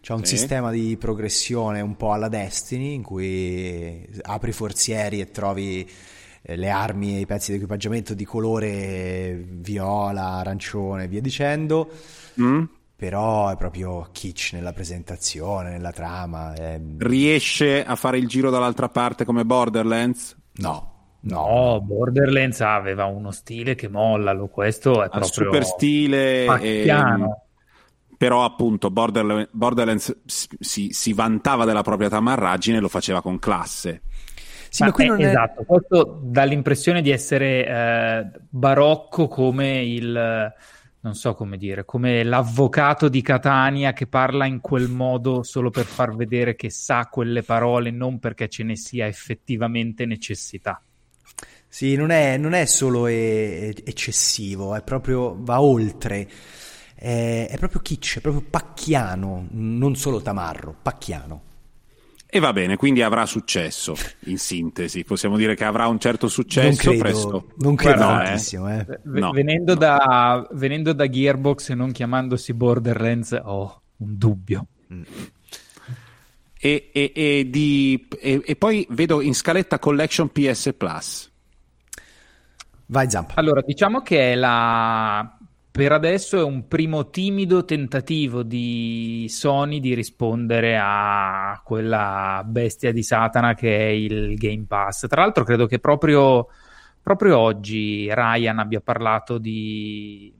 C'è un sì. sistema di progressione un po' alla Destiny in cui apri forzieri e trovi eh, le armi e i pezzi di equipaggiamento di colore viola, arancione e via dicendo. Mm. Però è proprio kitsch nella presentazione, nella trama. È... Riesce a fare il giro dall'altra parte come Borderlands? No, No, Borderlands aveva uno stile che molla, questo è proprio super stile e, però appunto Borderlands, Borderlands si, si, vantava della propria tamarragine e lo faceva con classe. Sì, ma, ma qui non è... Esatto, questo dà l'impressione di essere eh, barocco come il non so come dire, come l'avvocato di Catania che parla in quel modo solo per far vedere che sa quelle parole, non perché ce ne sia effettivamente necessità. Sì, non è, non è solo e- eccessivo, è proprio, va oltre. È, è, proprio kitsch, è proprio pacchiano, non solo tamarro, pacchiano. E va bene, quindi avrà successo, in sintesi. Possiamo dire che avrà un certo successo non credo, presto. Non credo Guarda, tantissimo, eh. Eh. No. Venendo, da, venendo, da, Gearbox e non chiamandosi Borderlands, ho oh, un dubbio. Mm. E, e, e, di, e, poi vedo in scaletta Collection PS Plus. Vai Zampa. Allora, diciamo che la... per adesso è un primo timido tentativo di Sony di rispondere a quella bestia di Satana che è il Game Pass. Tra l'altro credo che proprio, proprio oggi Ryan abbia parlato di,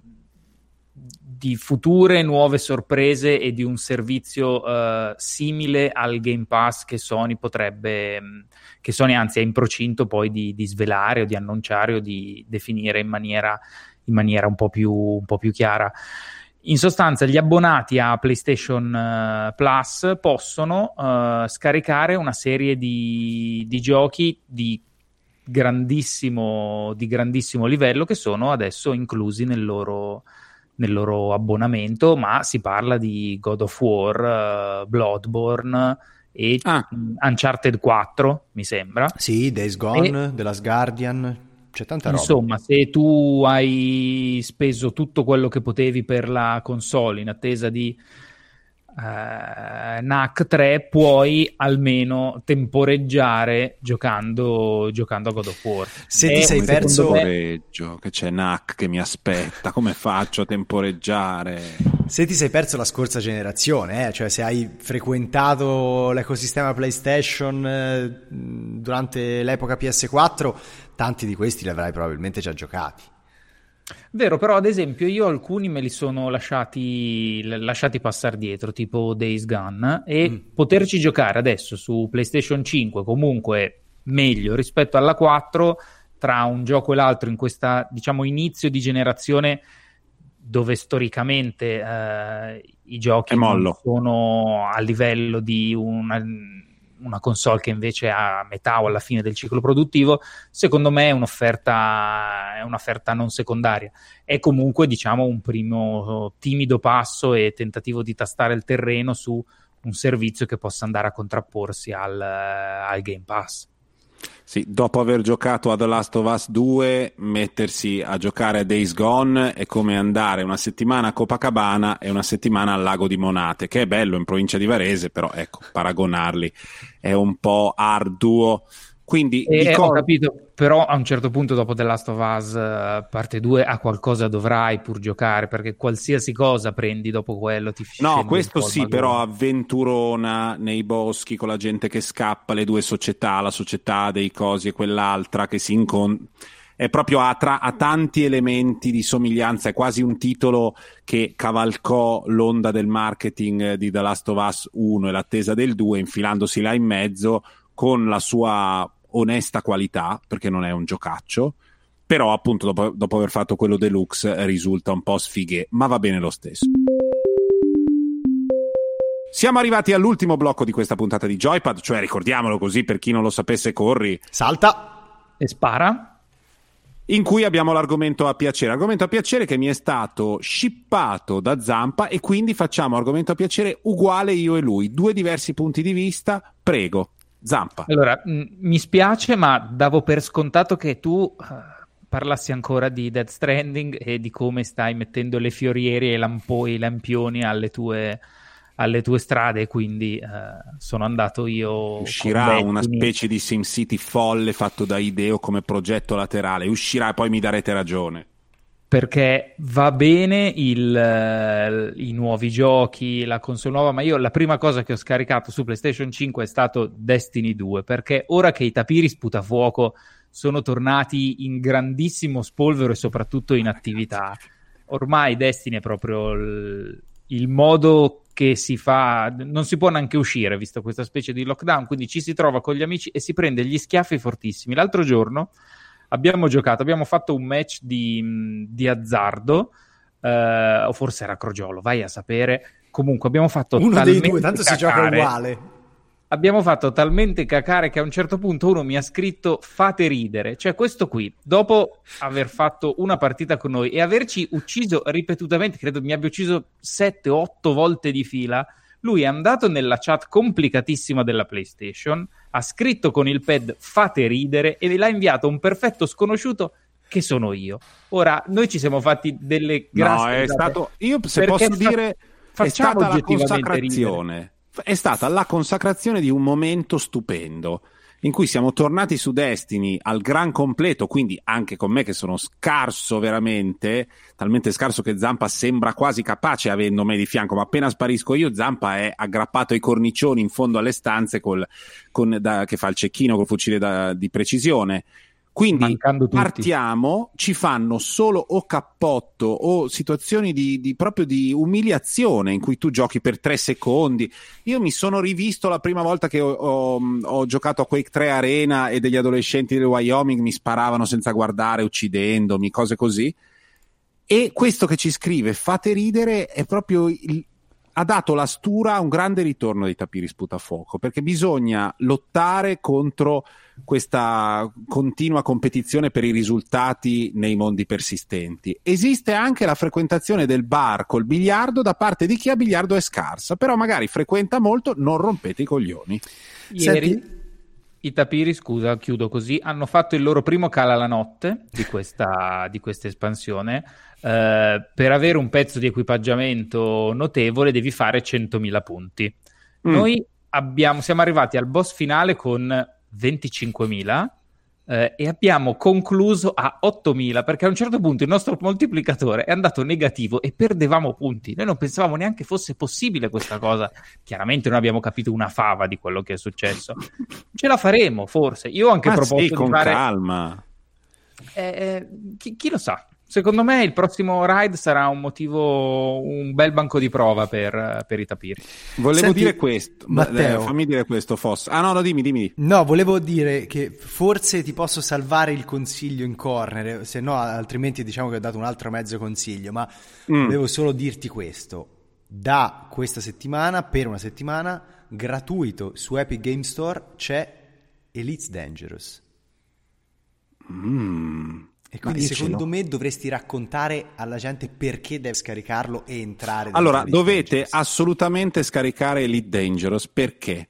di future nuove sorprese e di un servizio uh, simile al Game Pass che Sony potrebbe, che Sony anzi è in procinto poi di, di svelare o di annunciare o di definire in maniera, in maniera un, po più, un po' più chiara. In sostanza, gli abbonati a PlayStation uh, Plus possono uh, scaricare una serie di, di giochi di grandissimo, di grandissimo, livello che sono adesso inclusi nel loro, nel loro, abbonamento, ma si parla di God of War, uh, Bloodborne e ah. Uncharted 4, mi sembra. Sì, Days Gone, e... The Last Guardian. C'è tanta roba. Insomma, se tu hai speso tutto quello che potevi per la console in attesa di uh, NAC 3, puoi almeno temporeggiare giocando, giocando a God of War. Se e ti sei perso temporeggio, che c'è NAC che mi aspetta, come faccio a temporeggiare? Se ti sei perso la scorsa generazione, eh? cioè se hai frequentato l'ecosistema PlayStation eh, durante l'epoca PS4, tanti di questi li avrai probabilmente già giocati. Vero, però ad esempio io alcuni me li sono lasciati, lasciati passare dietro, tipo Days Gone, e mm. poterci giocare adesso su PlayStation 5 comunque meglio rispetto alla 4 tra un gioco e l'altro in questa, diciamo, inizio di generazione dove storicamente eh, i giochi sono a livello di una una console che invece è a metà o alla fine del ciclo produttivo, secondo me è un'offerta, è un'offerta non secondaria. È comunque, diciamo, un primo timido passo e tentativo di tastare il terreno su un servizio che possa andare a contrapporsi al, al Game Pass. Sì, dopo aver giocato a The Last of Us 2, mettersi a giocare a Days Gone è come andare una settimana a Copacabana e una settimana al lago di Monate, che è bello in provincia di Varese, però ecco, paragonarli è un po' arduo. Quindi, eh, ricordo... ho capito, però a un certo punto dopo The Last of Us uh, parte 2 a qualcosa dovrai pur giocare, perché qualsiasi cosa prendi dopo quello ti No, questo sì, però avventurona nei boschi con la gente che scappa, le due società, la società dei cosi e quell'altra che si incontrano è proprio a, tra, a, tanti elementi di somiglianza, è quasi un titolo che cavalcò l'onda del marketing di The Last of Us 1 e l'attesa del 2, infilandosi là in mezzo con la sua onesta qualità, perché non è un giocaccio, però appunto dopo, dopo aver fatto quello deluxe risulta un po' sfighe, ma va bene lo stesso. Siamo arrivati all'ultimo blocco di questa puntata di Joypad, cioè ricordiamolo così per chi non lo sapesse corri. Salta e spara. In cui abbiamo l'argomento a piacere, argomento a piacere che mi è stato shippato da Zampa e quindi facciamo argomento a piacere uguale io e lui, due diversi punti di vista, prego. Zampa. Allora, mh, mi spiace, ma davo per scontato che tu uh, parlassi ancora di Dead Stranding e di come stai mettendo le fioriere e lampo- i lampioni alle tue, alle tue strade, quindi uh, sono andato io. Uscirà una specie di SimCity folle fatto da Ideo come progetto laterale, uscirà e poi mi darete ragione perché va bene il, uh, i nuovi giochi, la console nuova, ma io la prima cosa che ho scaricato su PlayStation 5 è stato Destiny 2, perché ora che i tapiri sputafuoco sono tornati in grandissimo spolvero e soprattutto in attività, ormai Destiny è proprio il, il modo che si fa, non si può neanche uscire visto questa specie di lockdown, quindi ci si trova con gli amici e si prende gli schiaffi fortissimi. L'altro giorno abbiamo giocato, abbiamo fatto un match di, di azzardo, eh, o forse era Crogiolo, vai a sapere. Comunque abbiamo fatto uno dei due, tanto cacare, si gioca uguale. Abbiamo fatto talmente cacare che a un certo punto uno mi ha scritto fate ridere, cioè questo qui, dopo aver fatto una partita con noi e averci ucciso ripetutamente, credo mi abbia ucciso 7-8 volte di fila, lui è andato nella chat complicatissima della PlayStation, ha scritto con il pad fate ridere e l'ha inviato un perfetto sconosciuto che sono io. Ora, noi ci siamo fatti delle grazie. No, è stato, io se posso fa, dire, è stata la consacrazione. Ridere. È stata la consacrazione di un momento stupendo in cui siamo tornati su Destiny al gran completo, quindi anche con me che sono scarso veramente, talmente scarso che Zampa sembra quasi capace avendo me di fianco, ma appena sparisco io Zampa è aggrappato ai cornicioni in fondo alle stanze col, con, da, che fa il cecchino col fucile da, di precisione Quindi partiamo, ci fanno solo o cappotto o situazioni di, di, proprio di umiliazione in cui tu giochi per tre secondi. Io mi sono rivisto la prima volta che ho, ho, ho giocato a Quake 3 Arena e degli adolescenti del Wyoming mi sparavano senza guardare, uccidendomi, cose così. E questo che ci scrive, fate ridere, è proprio il, ha dato la stura a un grande ritorno dei tapiri sputafuoco perché bisogna lottare contro questa continua competizione per i risultati nei mondi persistenti. Esiste anche la frequentazione del bar col biliardo da parte di chi a biliardo è scarsa, però magari frequenta molto, non rompete i coglioni. Ieri Senti... i tapiri, scusa, chiudo così, hanno fatto il loro primo cala la notte di questa, di questa espansione eh, per avere un pezzo di equipaggiamento notevole devi fare 100.000 punti. Mm. Noi abbiamo, siamo arrivati al boss finale con 25.000 eh, e abbiamo concluso a 8.000 perché a un certo punto il nostro moltiplicatore è andato negativo e perdevamo punti. Noi non pensavamo neanche fosse possibile questa cosa. Chiaramente non abbiamo capito una fava di quello che è successo. Ce la faremo, forse. Io ho anche ah, proposto sì, con di fare... calma. Eh, eh, chi, chi, lo sa? Secondo me il prossimo ride sarà un motivo, un bel banco di prova per, per i tapiri. Volevo Senti, dire questo, Matteo, eh, fammi dire questo, Foss. Ah no, no, dimmi, dimmi. No, volevo dire che forse ti posso salvare il consiglio in corner, se no altrimenti diciamo che ho dato un altro mezzo consiglio, ma mm. volevo solo dirti questo. Da questa settimana, per una settimana, gratuito su Epic Game Store c'è Elite Dangerous. Mmm. E quindi secondo me dovresti raccontare alla gente perché deve scaricarlo e entrare. Allora, dovete Dangerous. assolutamente scaricare Elite Dangerous perché?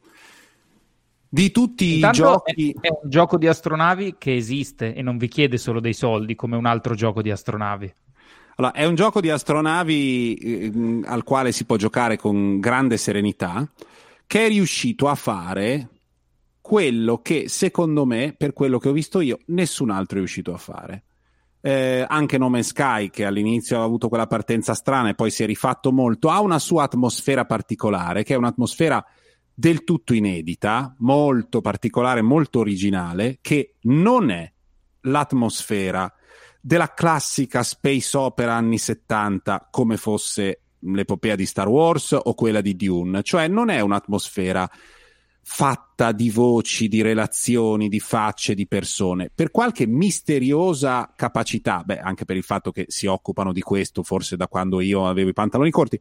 Di tutti Intanto i giochi... È, è, un gioco di astronavi che esiste e non vi chiede solo dei soldi come un altro gioco di astronavi. Allora, è un gioco di astronavi eh, al quale si può giocare con grande serenità, che è riuscito a fare quello che secondo me, per quello che ho visto io, nessun altro è riuscito a fare eh, anche No Man's Sky, che all'inizio ha avuto quella partenza strana e poi si è rifatto molto, ha una sua atmosfera particolare, che è un'atmosfera del tutto inedita, molto particolare, molto originale, che non è l'atmosfera della classica space opera anni 70 come fosse l'epopea di Star Wars o quella di Dune, cioè non è un'atmosfera fatta di voci, di relazioni, di facce, di persone, per qualche misteriosa capacità, beh, anche per il fatto che si occupano di questo forse da quando io avevo i pantaloni corti,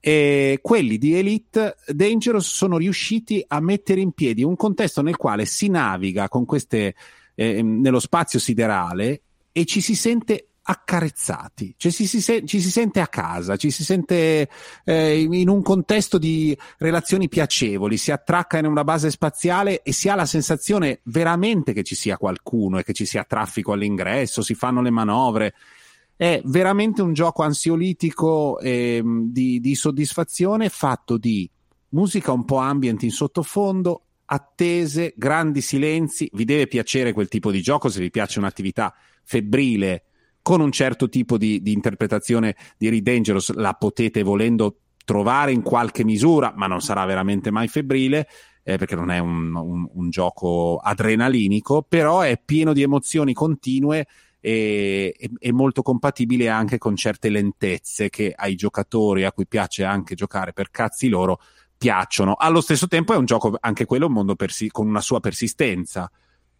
e quelli di Elite Dangerous sono riusciti a mettere in piedi un contesto nel quale si naviga con queste eh, nello spazio siderale e ci si sente accarezzati, cioè ci si, ci si, sente a casa, ci si sente eh, in un contesto di relazioni piacevoli, si attracca in una base spaziale e si ha la sensazione veramente che ci sia qualcuno e che ci sia traffico all'ingresso, si fanno le manovre. È veramente un gioco ansiolitico eh, di, di soddisfazione fatto di musica un po' ambient in sottofondo, attese, grandi silenzi. Vi deve piacere quel tipo di gioco se vi piace un'attività febbrile con un certo tipo di, di interpretazione di Read Dangerous la potete volendo trovare in qualche misura, ma non sarà veramente mai febbrile. Eh, perché non è un, un, un, gioco adrenalinico, però è pieno di emozioni continue e, e, molto compatibile anche con certe lentezze che ai giocatori a cui piace anche giocare per cazzi loro piacciono. Allo stesso tempo è un gioco anche quello un mondo persi- con una sua persistenza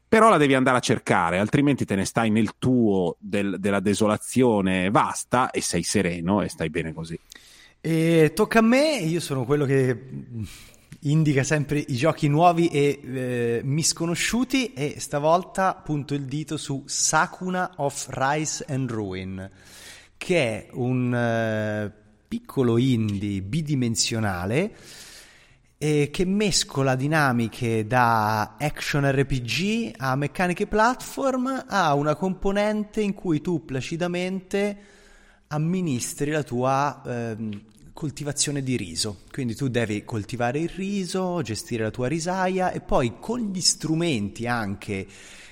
però la devi andare a cercare, altrimenti te ne stai nel tuo del, della desolazione vasta e sei sereno e stai bene così. E tocca a me, io sono quello che indica sempre i giochi nuovi e eh, misconosciuti e stavolta punto il dito su Sakuna of Rise and Ruin, che è un eh, piccolo indie bidimensionale eh, che mescola dinamiche da action RPG a meccaniche platform a una componente in cui tu placidamente amministri la tua eh, coltivazione di riso. Quindi tu devi coltivare il riso, gestire la tua risaia e poi con gli strumenti anche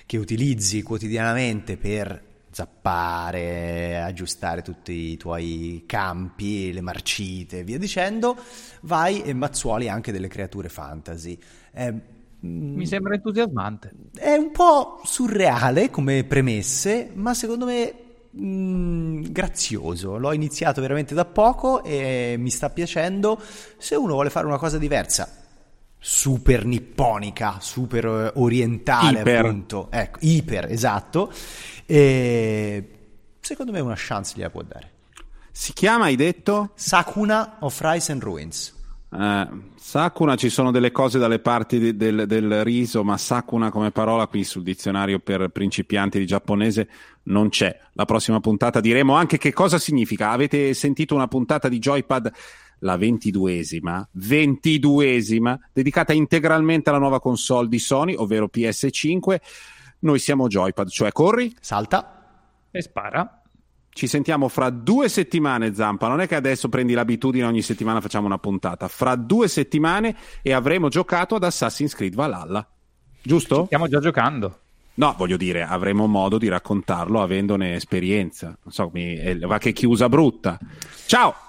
che utilizzi quotidianamente per zappare, aggiustare tutti i tuoi campi, le marcite e via dicendo, vai e mazzuoli anche delle creature fantasy. È Mi sembra entusiasmante. È un po' surreale come premesse, ma secondo me mh, mm, grazioso. L'ho iniziato veramente da poco e mi sta piacendo. Se uno vuole fare una cosa diversa, super nipponica, super eh, orientale, iper. appunto, ecco, iper, esatto. E secondo me una chance gliela può dare. Si chiama, hai detto? Sakuna of Rise and Ruins. Eh, Sakuna ci sono delle cose dalle parti di, del, del, riso, ma Sakuna come parola qui sul dizionario per principianti di giapponese non c'è. La prossima puntata diremo anche che cosa significa. Avete sentito una puntata di Joypad, la ventiduesima, ventiduesima, dedicata integralmente alla nuova console di Sony, ovvero PS5. Noi siamo Joypad, cioè corri, salta e spara. Ci sentiamo fra due settimane, Zampa. Non è che adesso prendi l'abitudine ogni settimana facciamo una puntata. Fra due settimane e avremo giocato ad Assassin's Creed Valhalla. Giusto? Stiamo già giocando. No, voglio dire, avremo modo di raccontarlo avendone esperienza. Non so, mi, va che chiusa brutta. Ciao!